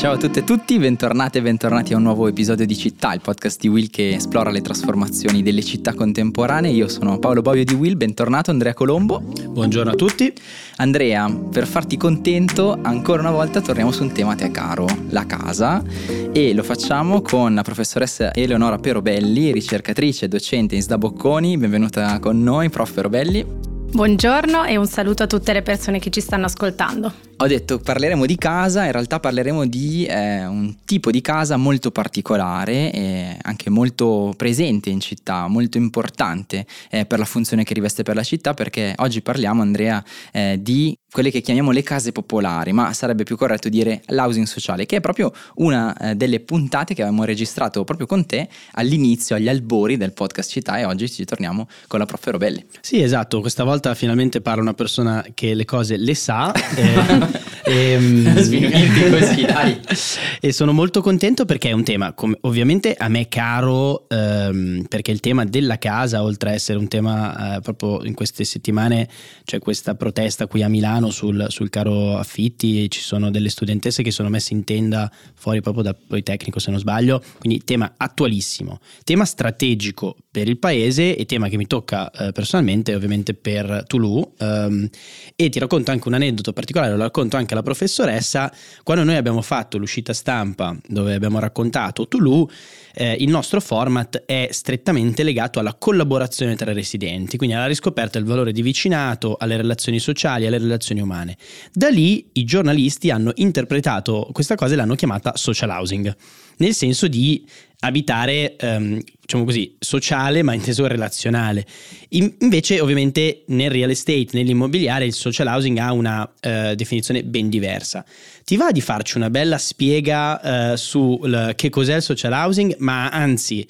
Ciao a tutte e tutti, bentornati e bentornati a un nuovo episodio di Città, il podcast di Will che esplora le trasformazioni delle città contemporanee. Io sono Paolo Bobbio di Will, bentornato Andrea Colombo. Buongiorno a tutti. Andrea, per farti contento, ancora una volta torniamo su un tema a te caro, la casa, e lo facciamo con la professoressa Eleonora Perobelli, ricercatrice e docente in SDA Bocconi. Benvenuta con noi, prof. Perobelli. Buongiorno e un saluto a tutte le persone che ci stanno ascoltando. Ho detto parleremo di casa, in realtà parleremo di eh, un tipo di casa molto particolare e anche molto presente in città, molto importante eh, per la funzione che riveste per la città perché oggi parliamo Andrea eh, di quelle che chiamiamo le case popolari, ma sarebbe più corretto dire l'housing sociale, che è proprio una eh, delle puntate che avevamo registrato proprio con te all'inizio, agli albori del podcast Città e oggi ci torniamo con la prof. Robelli. Sì, esatto, questa volta finalmente parla una persona che le cose le sa. E, così, dai. e sono molto contento perché è un tema come, ovviamente a me caro ehm, perché il tema della casa oltre a essere un tema eh, proprio in queste settimane c'è questa protesta qui a Milano sul, sul caro affitti ci sono delle studentesse che sono messe in tenda fuori proprio dal Politecnico se non sbaglio. Quindi tema attualissimo tema strategico per il paese e tema che mi tocca eh, personalmente ovviamente per Toulouse. Ehm, e ti racconto anche un aneddoto particolare. Lo racconto anche alla professoressa, quando noi abbiamo fatto l'uscita stampa dove abbiamo raccontato Toulouse, eh, il nostro format è strettamente legato alla collaborazione tra residenti, quindi alla riscoperta del valore di vicinato, alle relazioni sociali, alle relazioni umane. Da lì i giornalisti hanno interpretato questa cosa e l'hanno chiamata social housing, nel senso di abitare, ehm, diciamo così, sociale ma inteso relazionale. In, invece ovviamente nel real estate, nell'immobiliare, il social housing ha una eh, definizione ben diversa. Ti va di farci una bella spiega eh, su l- che cos'è il social housing, ma anzi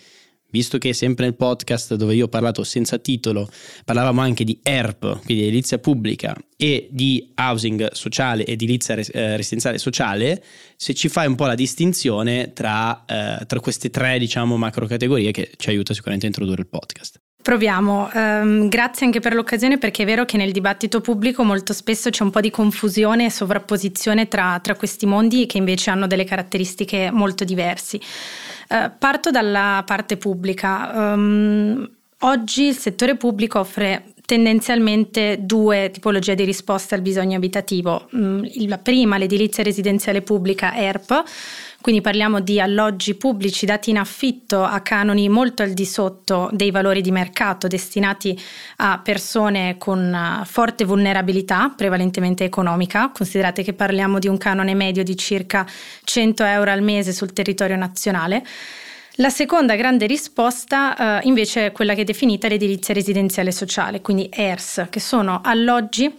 visto che sempre nel podcast dove io ho parlato senza titolo parlavamo anche di ERP, quindi edilizia pubblica, e di housing sociale, edilizia eh, residenziale sociale, se ci fai un po' la distinzione tra, eh, tra queste tre diciamo macro categorie che ci aiuta sicuramente a introdurre il podcast. Proviamo, um, grazie anche per l'occasione perché è vero che nel dibattito pubblico molto spesso c'è un po' di confusione e sovrapposizione tra, tra questi mondi che invece hanno delle caratteristiche molto diverse. Uh, parto dalla parte pubblica. Um, oggi il settore pubblico offre tendenzialmente due tipologie di risposte al bisogno abitativo. Mm, la prima, l'edilizia residenziale pubblica ERP, quindi parliamo di alloggi pubblici dati in affitto a canoni molto al di sotto dei valori di mercato destinati a persone con uh, forte vulnerabilità, prevalentemente economica. Considerate che parliamo di un canone medio di circa 100 euro al mese sul territorio nazionale. La seconda grande risposta eh, invece è quella che è definita l'edilizia residenziale sociale, quindi ERS, che sono alloggi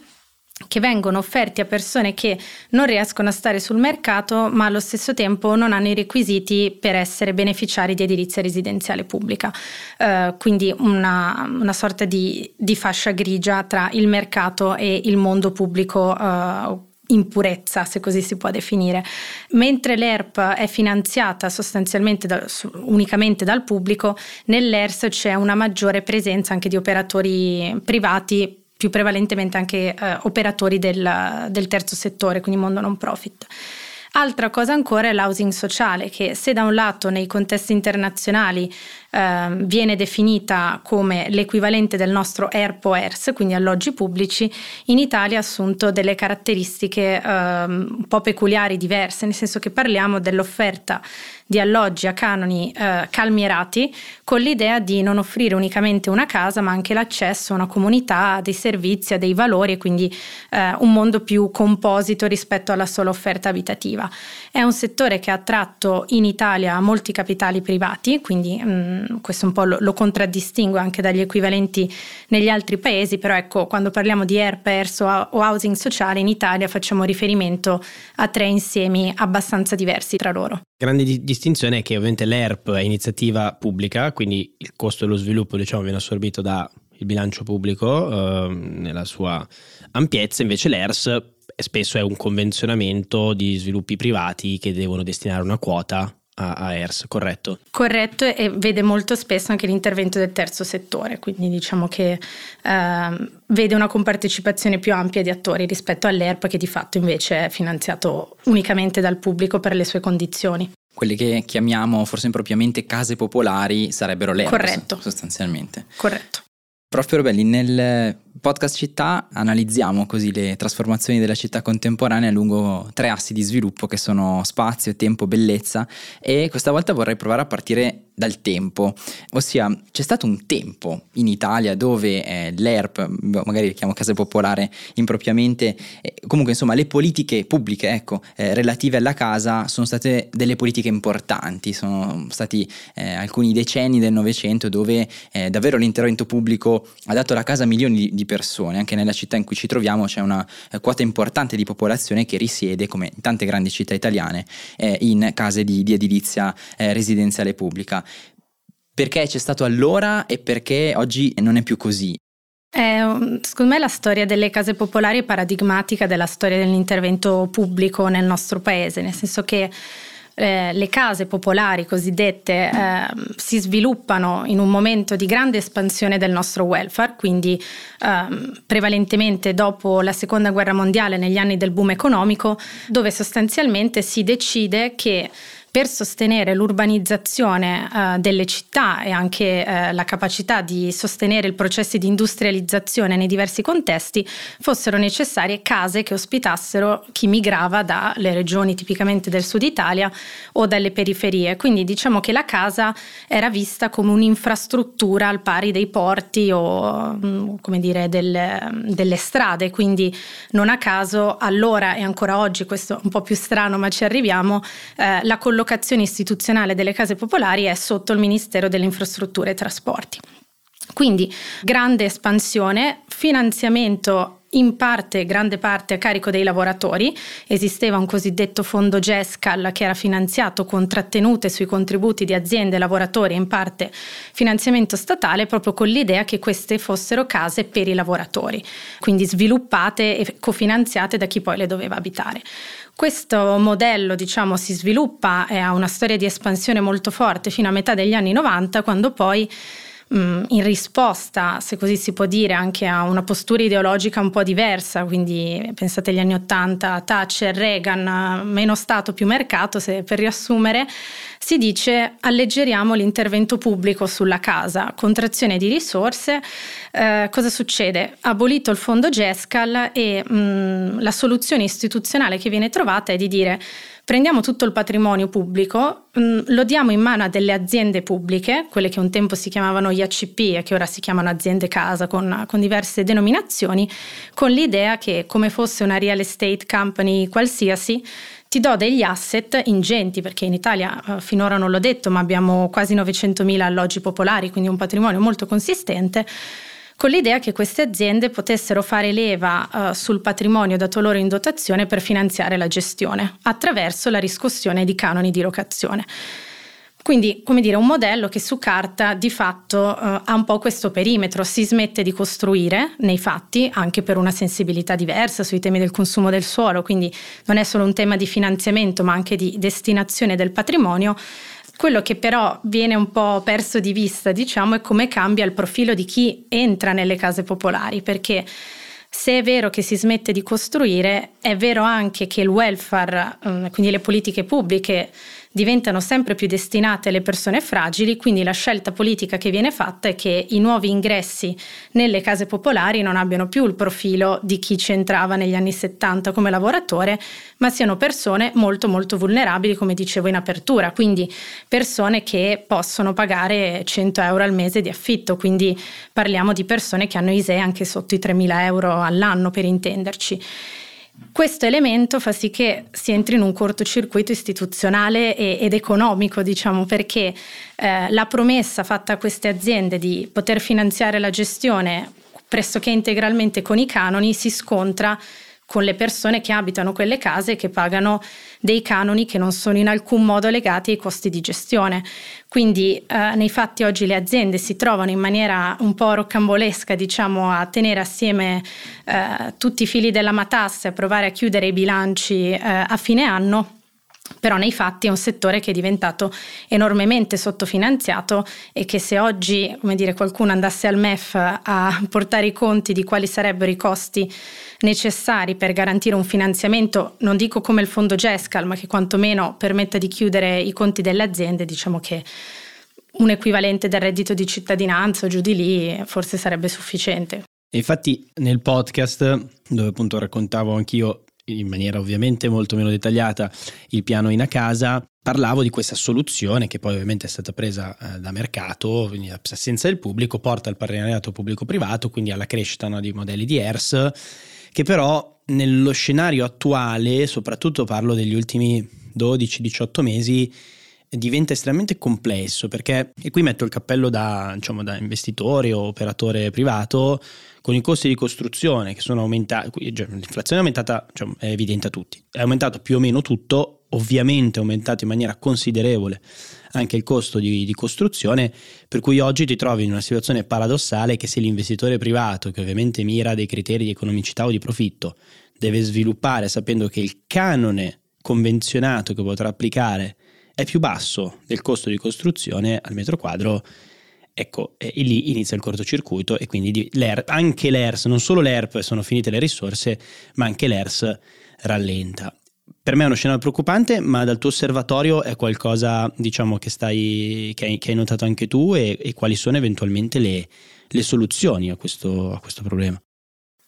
che vengono offerti a persone che non riescono a stare sul mercato ma allo stesso tempo non hanno i requisiti per essere beneficiari di edilizia residenziale pubblica, eh, quindi una, una sorta di, di, fascia grigia tra il mercato e il mondo pubblico eh, in purezza, se così si può definire. Mentre l'ERP è finanziata sostanzialmente da, unicamente dal pubblico, nell'ERS c'è una maggiore presenza anche di operatori privati più prevalentemente anche eh, operatori del, del terzo settore, quindi mondo non profit. Altra cosa ancora è l'housing sociale, che se da un lato nei contesti internazionali eh, viene definita come l'equivalente del nostro ERPO ERS, quindi alloggi pubblici, in Italia ha assunto delle caratteristiche eh, un po' peculiari, diverse, nel senso che parliamo dell'offerta di alloggi a canoni eh, calmierati con l'idea di non offrire unicamente una casa ma anche l'accesso a una comunità, a dei servizi, a dei valori e quindi eh, un mondo più composito rispetto alla sola offerta abitativa. È un settore che ha attratto in Italia molti capitali privati, quindi mh, mm, questo un po' lo, lo, contraddistingue anche dagli equivalenti negli altri paesi, però ecco quando parliamo di AirPairs o, o housing sociale in Italia facciamo riferimento a tre insiemi abbastanza diversi tra loro. Grande di- distinzione è che ovviamente l'ERP è iniziativa pubblica, quindi il costo dello sviluppo diciamo, viene assorbito dal bilancio pubblico eh, nella sua ampiezza, invece l'ERS spesso è un convenzionamento di sviluppi privati che devono destinare una quota a, a ERS, corretto? Corretto e vede molto spesso anche l'intervento del terzo settore, quindi diciamo che eh, vede una compartecipazione più ampia di attori rispetto all'ERP che di fatto invece è finanziato unicamente dal pubblico per le sue condizioni. Quelle che chiamiamo forse impropriamente case popolari sarebbero l'ERP Corretto. sostanzialmente. Corretto. Prof. Belli, nel podcast città analizziamo così le trasformazioni della città contemporanea lungo tre assi di sviluppo che sono spazio, tempo, bellezza e questa volta vorrei provare a partire dal tempo, ossia c'è stato un tempo in Italia dove eh, l'ERP, magari le chiamo casa popolare impropriamente, eh, comunque insomma le politiche pubbliche ecco, eh, relative alla casa sono state delle politiche importanti, sono stati eh, alcuni decenni del Novecento dove eh, davvero l'intervento pubblico ha dato alla casa milioni di, di persone, anche nella città in cui ci troviamo c'è una eh, quota importante di popolazione che risiede, come in tante grandi città italiane, eh, in case di, di edilizia eh, residenziale pubblica. Perché c'è stato allora e perché oggi non è più così? Eh, secondo me la storia delle case popolari è paradigmatica della storia dell'intervento pubblico nel nostro paese, nel senso che eh, le case popolari cosiddette eh, si sviluppano in un momento di grande espansione del nostro welfare, quindi eh, prevalentemente dopo la seconda guerra mondiale, negli anni del boom economico, dove sostanzialmente si decide che per sostenere l'urbanizzazione eh, delle città e anche eh, la capacità di sostenere i processi di industrializzazione nei diversi contesti, fossero necessarie case che ospitassero chi migrava dalle regioni tipicamente del sud Italia o dalle periferie. Quindi diciamo che la casa era vista come un'infrastruttura al pari dei porti o mm, come dire del, delle strade, quindi non a caso allora e ancora oggi, questo è un po' più strano ma ci arriviamo, eh, la collocazione collocazione istituzionale delle case popolari è sotto il Ministero delle Infrastrutture e Trasporti. Quindi grande espansione, finanziamento in parte, grande parte a carico dei lavoratori. Esisteva un cosiddetto fondo GESCAL che era finanziato con trattenute sui contributi di aziende, lavoratori e in parte finanziamento statale proprio con l'idea che queste fossero case per i lavoratori, quindi sviluppate e cofinanziate da chi poi le doveva abitare. Questo modello diciamo, si sviluppa e ha una storia di espansione molto forte fino a metà degli anni 90, quando poi in risposta, se così si può dire, anche a una postura ideologica un po' diversa, quindi pensate agli anni Ottanta, Thatcher, Reagan, meno Stato più mercato, se per riassumere, si dice alleggeriamo l'intervento pubblico sulla casa, contrazione di risorse, eh, cosa succede? Abolito il fondo GESCAL e mh, mm, la soluzione istituzionale che viene trovata è di dire prendiamo tutto il patrimonio pubblico, mm, lo diamo in mano a delle aziende pubbliche, quelle che un tempo si chiamavano IACP e che ora si chiamano aziende casa con, con diverse denominazioni, con l'idea che come fosse una real estate company qualsiasi, ti do degli asset ingenti, perché in Italia eh, finora non l'ho detto, ma abbiamo quasi 900.000 alloggi popolari, quindi un patrimonio molto consistente con l'idea che queste aziende potessero fare leva uh, sul patrimonio dato loro in dotazione per finanziare la gestione attraverso la riscossione di canoni di locazione. Quindi, come dire, un modello che su carta di fatto uh, ha un po' questo perimetro, si smette di costruire nei fatti, anche per una sensibilità diversa sui temi del consumo del suolo, quindi non è solo un tema di finanziamento, ma anche di destinazione del patrimonio, quello che però viene un po' perso di vista, diciamo, è come cambia il profilo di chi entra nelle case popolari, perché se è vero che si smette di costruire, è vero anche che il welfare, mm, quindi le politiche pubbliche, diventano sempre più destinate alle persone fragili, quindi la scelta politica che viene fatta è che i nuovi ingressi nelle case popolari non abbiano più il profilo di chi ci entrava negli anni 70 come lavoratore, ma siano persone molto molto vulnerabili, come dicevo in apertura, quindi persone che possono pagare 100 euro al mese di affitto, quindi parliamo di persone che hanno ISEE anche sotto i 3.000 euro all'anno per intenderci. Questo elemento fa sì che si entri in un cortocircuito istituzionale ed economico, diciamo, perché eh, la promessa fatta a queste aziende di poter finanziare la gestione pressoché integralmente con i canoni si scontra con le persone che abitano quelle case e che pagano dei canoni che non sono in alcun modo legati ai costi di gestione. Quindi eh, nei fatti oggi le aziende si trovano in maniera un po' roccambolesca diciamo, a tenere assieme eh, tutti i fili della matassa e provare a chiudere i bilanci eh, a fine anno però nei fatti è un settore che è diventato enormemente sottofinanziato e che se oggi dire, qualcuno andasse al MEF a portare i conti di quali sarebbero i costi necessari per garantire un finanziamento, non dico come il fondo GESCAL, ma che quantomeno permetta di chiudere i conti delle aziende, diciamo che un equivalente del reddito di cittadinanza o giù di lì forse sarebbe sufficiente. Infatti nel podcast, dove appunto raccontavo anch'io in maniera ovviamente molto meno dettagliata il piano in a casa, parlavo di questa soluzione che poi ovviamente è stata presa eh, da mercato, quindi l'assenza del pubblico porta al partenariato pubblico-privato, quindi alla crescita no, di modelli di ERS, che però nello scenario attuale, soprattutto parlo degli ultimi 12-18 mesi, diventa estremamente complesso perché, e qui metto il cappello da, diciamo, da investitore o operatore privato, con i costi di costruzione che sono aumentati, cioè, l'inflazione è aumentata, cioè, è evidente a tutti, è aumentato più o meno tutto, ovviamente è aumentato in maniera considerevole anche il costo di, di, costruzione, per cui oggi ti trovi in una situazione paradossale che se l'investitore privato, che ovviamente mira dei criteri di economicità o di profitto, deve sviluppare sapendo che il canone convenzionato che potrà applicare è più basso del costo di costruzione al metro quadro, ecco, e lì inizia il cortocircuito e quindi anche l'ERS, non solo l'ERP sono finite le risorse, ma anche l'ERS rallenta. Per me è uno scenario preoccupante, ma dal tuo osservatorio è qualcosa diciamo, che, stai, che, hai, che hai notato anche tu e, e quali sono eventualmente le, le soluzioni a questo, a questo problema.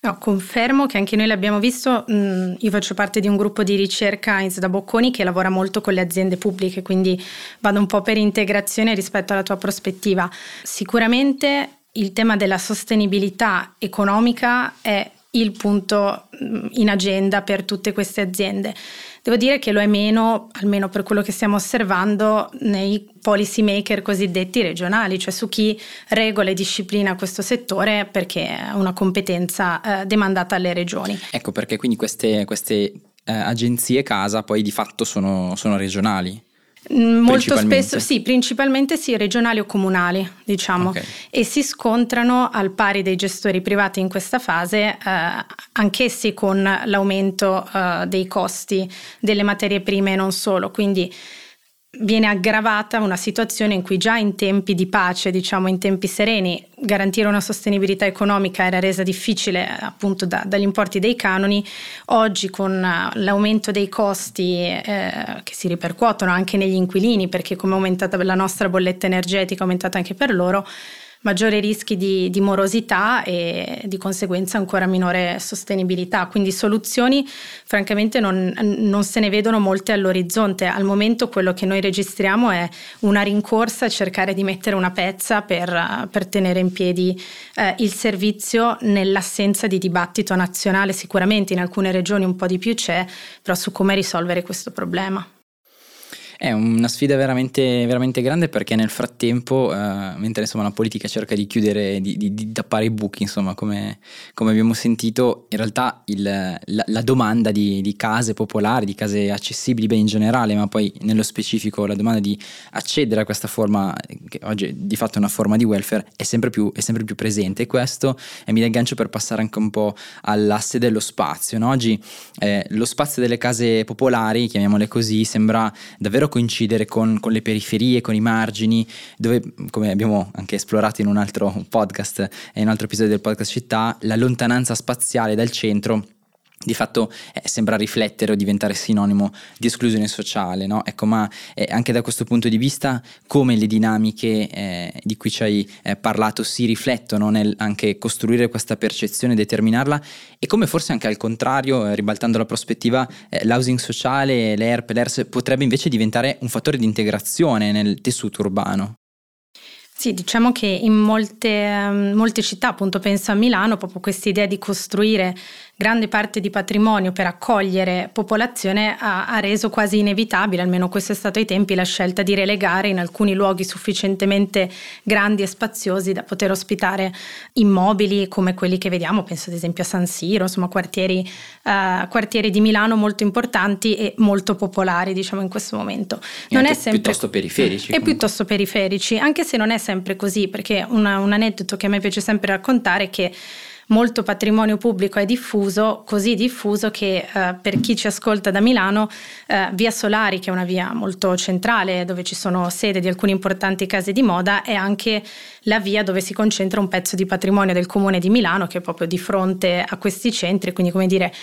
No, confermo che anche noi l'abbiamo visto, mm, io faccio parte di un gruppo di ricerca in da Bocconi che lavora molto con le aziende pubbliche, quindi vado un po' per integrazione rispetto alla tua prospettiva. Sicuramente il tema della sostenibilità economica è il punto mm, in agenda per tutte queste aziende. Devo dire che lo è meno, almeno per quello che stiamo osservando, nei policy maker cosiddetti regionali, cioè su chi regola e disciplina questo settore perché è una competenza eh, demandata alle regioni. Ecco perché quindi queste, queste eh, agenzie casa poi di fatto sono, sono regionali. Molto spesso, sì, principalmente sì, regionali o comunali, diciamo, okay. e si scontrano al pari dei gestori privati in questa fase, eh, anch'essi con l'aumento eh, dei costi delle materie prime e non solo. Quindi viene aggravata una situazione in cui già in tempi di pace, diciamo in tempi sereni, garantire una sostenibilità economica era resa difficile appunto da, dagli importi dei canoni, oggi con eh, l'aumento dei costi eh, che si ripercuotono anche negli inquilini, perché come è aumentata la nostra bolletta energetica, è aumentata anche per loro, maggiori rischi di, di, morosità e di conseguenza ancora minore sostenibilità. Quindi soluzioni francamente non, non, se ne vedono molte all'orizzonte. Al momento quello che noi registriamo è una rincorsa a cercare di mettere una pezza per, per tenere in piedi eh, il servizio nell'assenza di dibattito nazionale. Sicuramente in alcune regioni un po' di più c'è, però su come risolvere questo problema. È una sfida veramente, veramente grande perché nel frattempo, eh, mentre insomma, la politica cerca di chiudere, di, di, di tappare i buchi, insomma, come, come, abbiamo sentito, in realtà il, la, la, domanda di, di, case popolari, di case accessibili, beh in generale, ma poi nello specifico la domanda di accedere a questa forma, che oggi di fatto è una forma di welfare, è sempre più, è sempre più presente. Questo e mi dà il gancio per passare anche un po' all'asse dello spazio. No? Oggi eh, lo spazio delle case popolari, chiamiamole così, sembra davvero coincidere con, con, le periferie, con i margini, dove, come abbiamo anche esplorato in un altro podcast e in un altro episodio del podcast città, la lontananza spaziale dal centro di fatto eh, sembra riflettere o diventare sinonimo di esclusione sociale, no? Ecco, ma eh, anche da questo punto di vista come le dinamiche eh, di cui ci hai eh, parlato si riflettono nel anche costruire questa percezione, determinarla e come forse anche al contrario, eh, ribaltando la prospettiva, eh, l'housing sociale, l'ERP, l'ERS potrebbe invece diventare un fattore di integrazione nel tessuto urbano. Sì, diciamo che in molte, molte città, appunto penso a Milano, proprio questa idea di costruire grande parte di patrimonio per accogliere popolazione ha, ha, reso quasi inevitabile, almeno questo è stato ai tempi, la scelta di relegare in alcuni luoghi sufficientemente grandi e spaziosi da poter ospitare immobili come quelli che vediamo, penso ad esempio a San Siro, insomma quartieri, uh, quartieri di Milano molto importanti e molto popolari diciamo in questo momento. Non è sempre, piuttosto periferici. E piuttosto periferici, anche se non è sempre così, perché una, un aneddoto che a me piace sempre raccontare è che molto patrimonio pubblico è diffuso, così diffuso che eh, per chi ci ascolta da Milano, eh, Via Solari, che è una via molto centrale dove ci sono sede di alcune importanti case di moda, è anche la via dove si concentra un pezzo di patrimonio del comune di Milano, che è proprio di fronte a questi centri, quindi come dire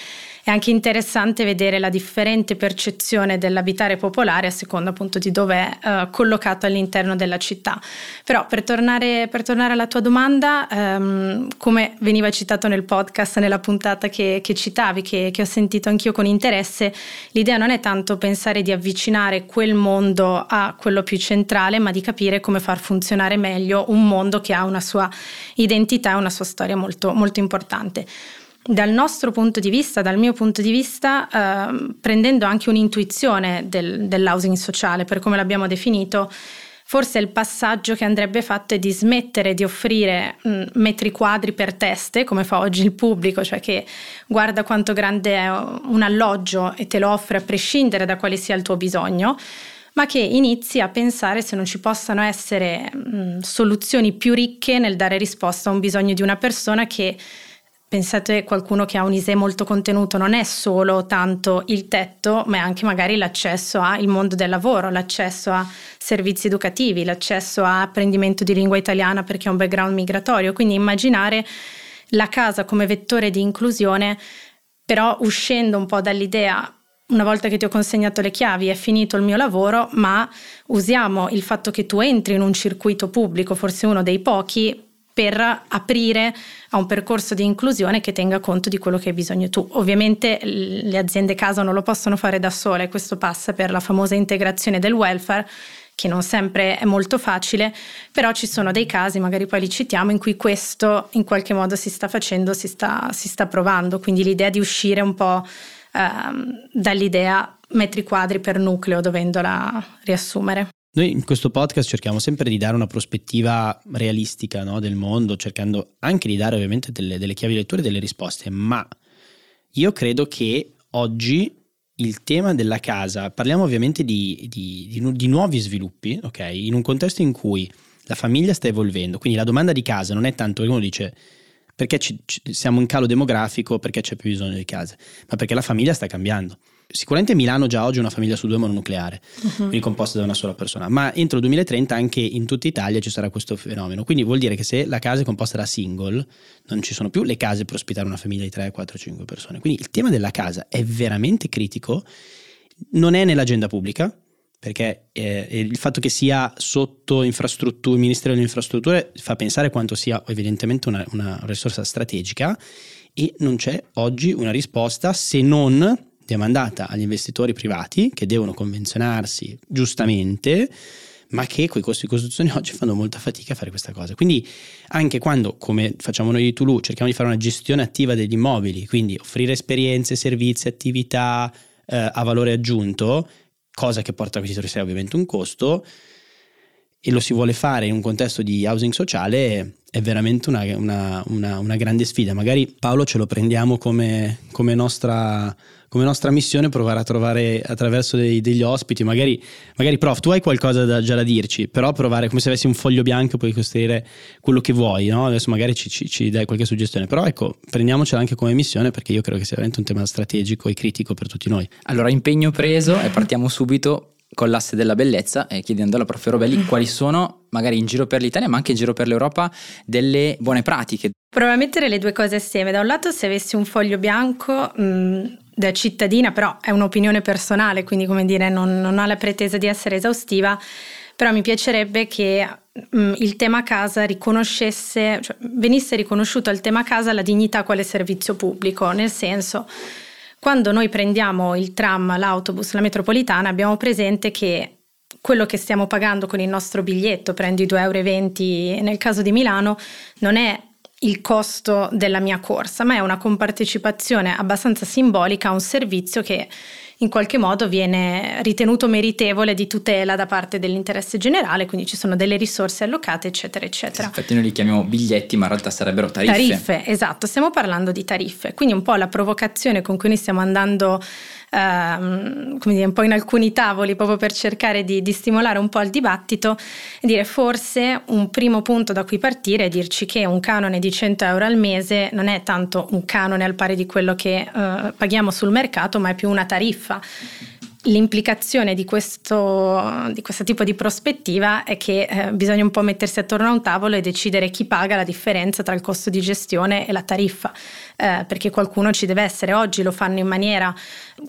è anche interessante vedere la differente percezione dell'abitare popolare a seconda appunto di dove è uh, collocato all'interno della città. Però per tornare, per tornare alla tua domanda, um, come veniva citato nel podcast, nella puntata che, che citavi, che, che ho sentito anch'io con interesse, l'idea non è tanto pensare di avvicinare quel mondo a quello più centrale, ma di capire come far funzionare meglio un mondo che ha una sua identità e una sua storia molto, molto importante dal nostro punto di vista, dal mio punto di vista, eh, prendendo anche un'intuizione del, dell'housing sociale per come l'abbiamo definito, forse il passaggio che andrebbe fatto è di smettere di offrire mh, metri quadri per teste, come fa oggi il pubblico, cioè che guarda quanto grande è un alloggio e te lo offre a prescindere da quale sia il tuo bisogno, ma che inizi a pensare se non ci possano essere mh, soluzioni più ricche nel dare risposta a un bisogno di una persona che Pensate qualcuno che ha un ISE molto contenuto, non è solo tanto il tetto, ma è anche magari l'accesso al mondo del lavoro, l'accesso a servizi educativi, l'accesso a apprendimento di lingua italiana perché ha un background migratorio. Quindi immaginare la casa come vettore di inclusione, però uscendo un po' dall'idea una volta che ti ho consegnato le chiavi è finito il mio lavoro, ma usiamo il fatto che tu entri in un circuito pubblico, forse uno dei pochi, per aprire a un percorso di inclusione che tenga conto di quello che hai bisogno tu. Ovviamente le aziende casa non lo possono fare da sole, questo passa per la famosa integrazione del welfare che non sempre è molto facile, però ci sono dei casi, magari poi li citiamo, in cui questo in qualche modo si sta facendo, si sta, si sta provando, quindi l'idea di uscire un po' ehm, dall'idea metri quadri per nucleo, dovendola riassumere. Noi in questo podcast cerchiamo sempre di dare una prospettiva realistica no, del mondo, cercando anche di dare ovviamente delle, delle chiavi di lettura e delle risposte, ma io credo che oggi il tema della casa, parliamo ovviamente di, di, di, di, nuovi sviluppi, ok? In un contesto in cui la famiglia sta evolvendo, quindi la domanda di casa non è tanto che uno dice perché ci, ci, siamo in calo demografico, perché c'è più bisogno di case, ma perché la famiglia sta cambiando sicuramente Milano già oggi è una famiglia su due mononucleare, uh-huh. quindi composta da una sola persona, ma entro il 2030 anche in tutta Italia ci sarà questo fenomeno. Quindi vuol dire che se la casa è composta da single, non ci sono più le case per ospitare una famiglia di 3, 4, 5 persone. Quindi il tema della casa è veramente critico, non è nell'agenda pubblica, perché eh, il fatto che sia sotto il Ministero delle Infrastrutture fa pensare quanto sia evidentemente una, una risorsa strategica e non c'è oggi una risposta se non demandata agli investitori privati che devono convenzionarsi giustamente, ma che con costi di costruzione oggi fanno molta fatica a fare questa cosa. Quindi anche quando, come facciamo noi di Toulouse, cerchiamo di fare una gestione attiva degli immobili, quindi offrire esperienze, servizi, attività eh, a valore aggiunto, cosa che porta a questi sé ovviamente un costo, e lo si vuole fare in un contesto di housing sociale, è veramente una, una, una, una grande sfida. Magari Paolo ce lo prendiamo come, come nostra come nostra missione provare a trovare attraverso dei, degli ospiti, magari, magari prof, tu hai qualcosa da, già da dirci, però provare come se avessi un foglio bianco e puoi costruire quello che vuoi, no? adesso magari ci, ci, ci, dai qualche suggestione, però ecco, prendiamocela anche come missione perché io credo che sia veramente un tema strategico e critico per tutti noi. Allora, impegno preso e partiamo subito con l'asse della bellezza e chiedendo alla prof. Robelli quali sono, magari in giro per l'Italia, ma anche in giro per l'Europa, delle buone pratiche. Provo a mettere le due cose assieme. Da un lato, se avessi un foglio bianco, mh, da cittadina, però è un'opinione personale, quindi come dire non, non ha la pretesa di essere esaustiva, però mi piacerebbe che mh, mm, il tema casa riconoscesse, cioè venisse riconosciuto al tema casa la dignità quale servizio pubblico, nel senso quando noi prendiamo il tram, l'autobus, la metropolitana abbiamo presente che quello che stiamo pagando con il nostro biglietto, prendi 2,20 euro nel caso di Milano, non è il costo della mia corsa, ma è una compartecipazione abbastanza simbolica a un servizio che in qualche modo viene ritenuto meritevole di tutela da parte dell'interesse generale, quindi ci sono delle risorse allocate, eccetera, eccetera. Infatti noi li chiamiamo biglietti, ma in realtà sarebbero tariffe. Tariffe, esatto, stiamo parlando di tariffe. Quindi un po' la provocazione con cui noi stiamo andando ehm, come dire, un po' in alcuni tavoli proprio per cercare di, di stimolare un po' il dibattito e dire forse un primo punto da cui partire è dirci che un canone di 100 euro al mese non è tanto un canone al pari di quello che eh, paghiamo sul mercato, ma è più una tariffa L'implicazione di questo, di questo, tipo di prospettiva è che eh, bisogna un po' mettersi attorno a un tavolo e decidere chi paga la differenza tra il costo di gestione e la tariffa, eh, perché qualcuno ci deve essere. Oggi lo fanno in maniera,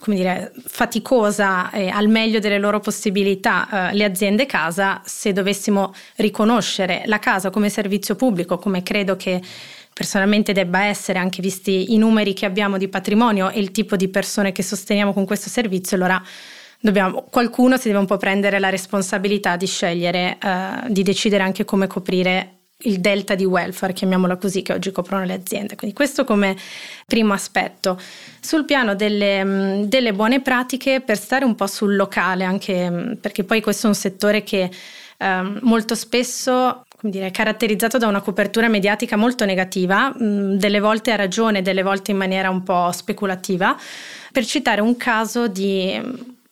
come dire, faticosa e al meglio delle loro possibilità eh, le aziende casa. Se dovessimo riconoscere la casa come servizio pubblico, come credo che personalmente debba essere, anche visti i numeri che abbiamo di patrimonio e il tipo di persone che sosteniamo con questo servizio, allora dobbiamo, qualcuno si deve un po' prendere la responsabilità di scegliere, eh, di decidere anche come coprire il delta di welfare, chiamiamolo così, che oggi coprono le aziende. Quindi questo come primo aspetto. Sul piano delle, delle buone pratiche, per stare un po' sul locale, anche perché poi questo è un settore che eh, molto spesso come dire, caratterizzato da una copertura mediatica molto negativa, mh, delle volte a ragione, delle volte in maniera un po' speculativa, per citare un caso di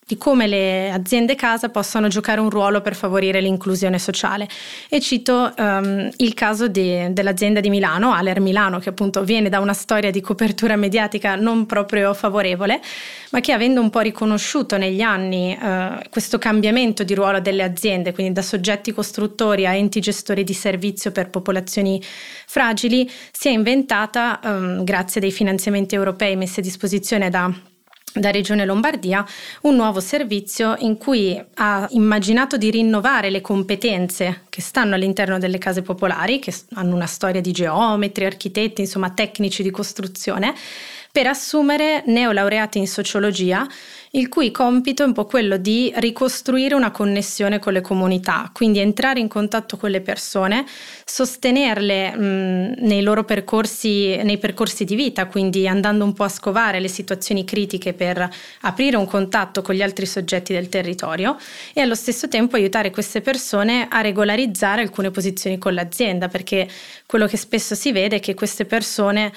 di come le aziende casa possano giocare un ruolo per favorire l'inclusione sociale. E cito um, il caso di, dell'azienda di Milano, Aler Milano, che appunto viene da una storia di copertura mediatica non proprio favorevole, ma che avendo un po' riconosciuto negli anni uh, questo cambiamento di ruolo delle aziende, quindi da soggetti costruttori a enti gestori di servizio per popolazioni fragili, si è inventata, um, grazie dei finanziamenti europei messi a disposizione da da Regione Lombardia un nuovo servizio in cui ha immaginato di rinnovare le competenze che stanno all'interno delle case popolari, che hanno una storia di geometri, architetti, insomma tecnici di costruzione, per assumere neolaureati in sociologia il cui compito è un po' quello di ricostruire una connessione con le comunità, quindi entrare in contatto con le persone, sostenerle mh, nei loro percorsi, nei percorsi di vita, quindi andando un po' a scovare le situazioni critiche per aprire un contatto con gli altri soggetti del territorio e allo stesso tempo aiutare queste persone a regolarizzare alcune posizioni con l'azienda, perché quello che spesso si vede è che queste persone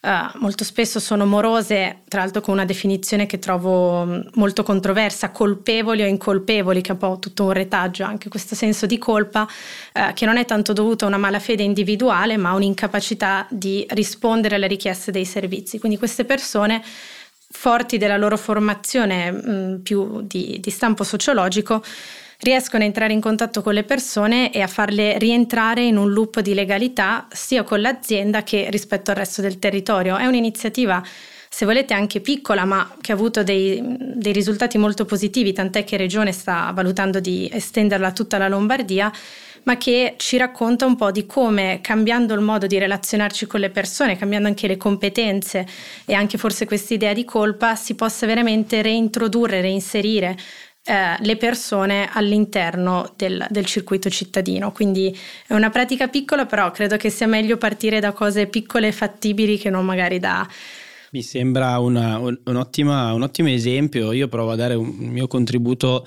Uh, molto spesso sono morose, tra l'altro con una definizione che trovo mm, molto controversa, colpevoli o incolpevoli, che è un po' tutto un retaggio, anche questo senso di colpa, uh, che non è tanto dovuto a una malafede individuale, ma a un'incapacità di rispondere alle richieste dei servizi. Quindi queste persone forti della loro formazione mh, mm, più di, di stampo sociologico, riescono a entrare in contatto con le persone e a farle rientrare in un loop di legalità sia con l'azienda che rispetto al resto del territorio. È un'iniziativa se volete anche piccola, ma che ha avuto dei, dei, risultati molto positivi, tant'è che Regione sta valutando di estenderla a tutta la Lombardia, ma che ci racconta un po' di come cambiando il modo di relazionarci con le persone, cambiando anche le competenze e anche forse questa idea di colpa, si possa veramente reintrodurre, reinserire eh, le persone all'interno del, del, circuito cittadino. Quindi è una pratica piccola, però credo che sia meglio partire da cose piccole e fattibili che non magari da... Mi sembra una, un, un'ottima, un ottimo esempio, io provo a dare un mio contributo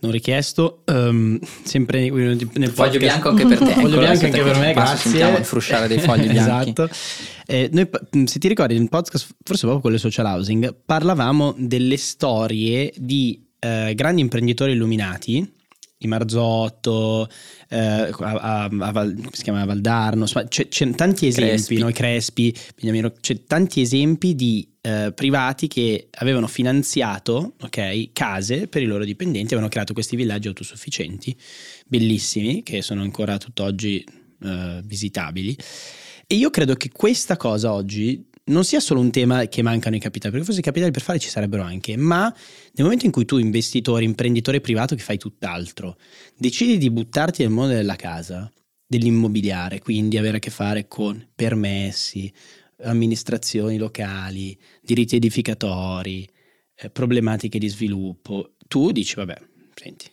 non richiesto. Um, sempre nel podcast. Foglio bianco anche per te. Foglio bianco anche per me, grazie. Sentiamo il frusciare dei fogli bianchi. esatto. Eh, noi, se ti ricordi, nel podcast, forse proprio quello social housing, parlavamo delle storie di eh, grandi imprenditori illuminati, i Marzotto, eh, a, a, a Val, come si chiama Valdarno, insomma, c'è, c'è tanti esempi, Crespi. No? Crespi, Beniamino, c'è tanti esempi di eh, privati che avevano finanziato okay, case per i loro dipendenti, avevano creato questi villaggi autosufficienti, bellissimi, che sono ancora tutt'oggi eh, visitabili. E io credo che questa cosa oggi non sia solo un tema che mancano i capitali, perché forse i capitali per fare ci sarebbero anche, ma nel momento in cui tu, investitore, imprenditore privato che fai tutt'altro, decidi di buttarti nel mondo della casa, dell'immobiliare, quindi avere a che fare con permessi, amministrazioni locali, diritti edificatori, eh, problematiche di sviluppo, tu dici vabbè, senti,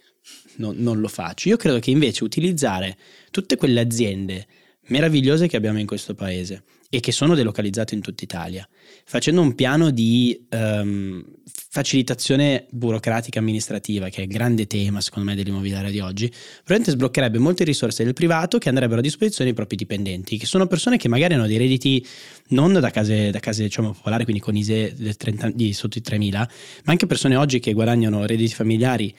no, non lo faccio. Io credo che invece utilizzare tutte quelle aziende meravigliose che abbiamo in questo paese e che sono delocalizzate in tutta Italia, facendo un piano di um, facilitazione burocratica amministrativa, che è il grande tema secondo me dell'immobiliare di oggi, probabilmente sbloccherebbe molte risorse del privato che andrebbero a disposizione dei propri dipendenti, che sono persone che magari hanno dei redditi non da case, da case diciamo, popolari, quindi con ISE 30, di sotto i 3.000, ma anche persone oggi che guadagnano redditi familiari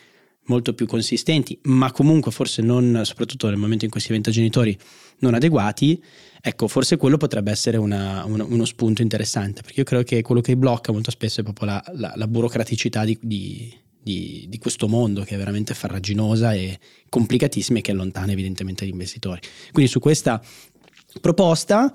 molto più consistenti, ma comunque forse non, soprattutto nel momento in cui si diventa genitori, non adeguati, ecco, forse quello potrebbe essere una, una, uno spunto interessante, perché io credo che quello che blocca molto spesso è proprio la, la, la burocraticità di, di, di, di, questo mondo che è veramente farraginosa e complicatissima e che allontana evidentemente gli investitori. Quindi su questa proposta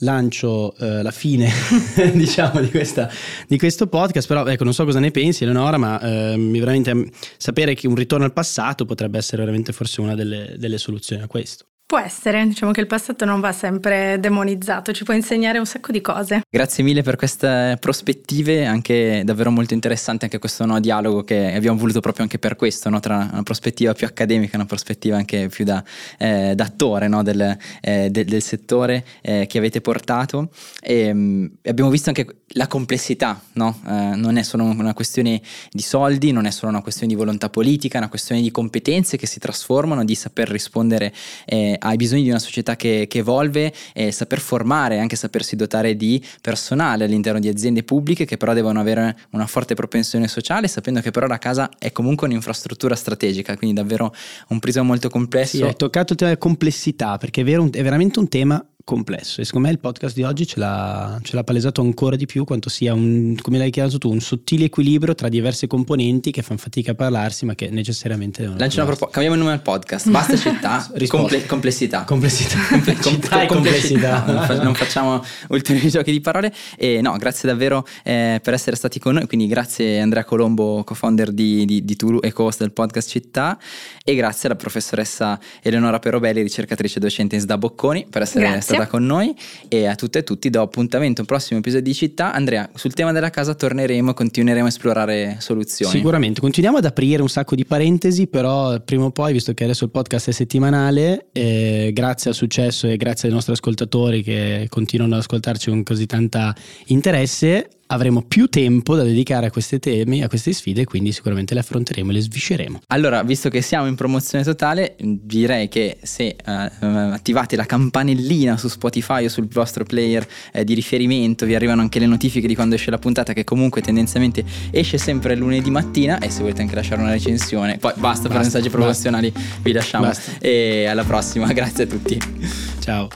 lancio eh, la fine diciamo di, questa, di, questo podcast però ecco non so cosa ne pensi Eleonora ma eh, veramente sapere che un ritorno al passato potrebbe essere veramente forse una delle, delle soluzioni a questo Può essere, diciamo che il passato non va sempre demonizzato, ci può insegnare un sacco di cose. Grazie mille per queste prospettive, anche davvero molto interessante anche questo no, dialogo che abbiamo voluto proprio anche per questo, no, tra una prospettiva più accademica e una prospettiva anche più da, eh, da attore no, del, eh, del, del, settore eh, che avete portato. E, mh, mm, abbiamo visto anche la complessità? Eh, non è solo una questione di soldi, non è solo una questione di volontà politica, è una questione di competenze che si trasformano, di saper rispondere eh, ai bisogni di una società che, che evolve, e saper formare, anche sapersi dotare di personale all'interno di aziende pubbliche che però devono avere una forte propensione sociale, sapendo che però la casa è comunque un'infrastruttura strategica, quindi davvero un prisma molto complesso. Sì, hai toccato il tema della complessità, perché è, vero, è veramente un tema complesso e secondo me il podcast di oggi ce l'ha, ce l'ha palesato ancora di più quanto sia un, come l'hai chiamato tu, un sottile equilibrio tra diverse componenti che fanno fatica a parlarsi ma che necessariamente devono... Lancia una proposta, cambiamo il nome al podcast, basta città, comple- complessità. Complessità. Comple- com- complessità. Non, non, facciamo ulteriori giochi di parole e no, grazie davvero eh, per essere stati con noi, quindi grazie Andrea Colombo, co-founder di, di, di Tulu e co-host del podcast Città e grazie alla professoressa Eleonora Perobelli, ricercatrice docente in SDA Bocconi per essere grazie. Stata con noi e a tutte e tutti do appuntamento a un prossimo episodio di Città. Andrea, sul tema della casa torneremo e continueremo a esplorare soluzioni. Sicuramente, continuiamo ad aprire un sacco di parentesi, però prima o poi, visto che adesso il podcast è settimanale, eh, grazie al successo e grazie ai nostri ascoltatori che continuano ad ascoltarci con così tanta interesse, avremo più tempo da dedicare a questi temi, a queste sfide, quindi sicuramente le affronteremo e le svisceremo. Allora, visto che siamo in promozione totale, direi che se uh, attivate la campanellina su Spotify o sul vostro player eh, di riferimento, vi arrivano anche le notifiche di quando esce la puntata, che comunque tendenzialmente esce sempre lunedì mattina. E se volete anche lasciare una recensione, poi basta, basta per messaggi promozionali, vi lasciamo. Basta. E alla prossima, grazie a tutti. Ciao.